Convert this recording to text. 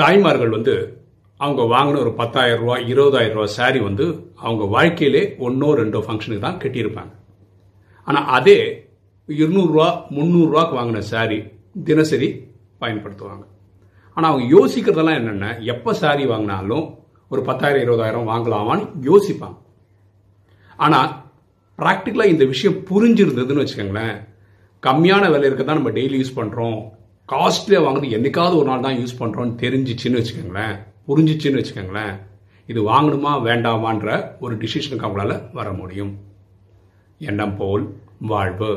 தாய்மார்கள் வந்து அவங்க வாங்கின ஒரு பத்தாயிரம் ரூபா இருபதாயிரம் ரூபா சாரி வந்து அவங்க வாழ்க்கையிலே ஒன்றோ ரெண்டோ ஃபங்க்ஷனுக்கு தான் கட்டியிருப்பாங்க. ஆனால் அதே இருநூறுவா முந்நூறுரூவாக்கு வாங்கின சாரி தினசரி பயன்படுத்துவாங்க. ஆனால் அவங்க யோசிக்கிறதெல்லாம் என்னென்ன எப்போ சாரி வாங்கினாலும் ஒரு பத்தாயிரம் இருபதாயிரம் வாங்கலாமான்னு யோசிப்பாங்க. ஆனால் ப்ராக்டிக்கலாக இந்த விஷயம் புரிஞ்சிருந்ததுன்னு வச்சுக்கோங்களேன். கம்மியான விலை இருக்க தான் நம்ம டெய்லி யூஸ் பண்ணுறோம் காஸ்ட்லியாக வாங்குறது என்றைக்காவது ஒரு நாள் தான் யூஸ் பண்ணுறோம்னு தெரிஞ்சிச்சின்னு வச்சுக்கோங்களேன். புரிஞ்சிச்சின்னு வச்சுக்கோங்களேன். இது வாங்கணுமா வேண்டாமான்ற ஒரு டிசிஷனுக்கு அவங்களால வர முடியும். எண்ணம் போல் வாழ்வு.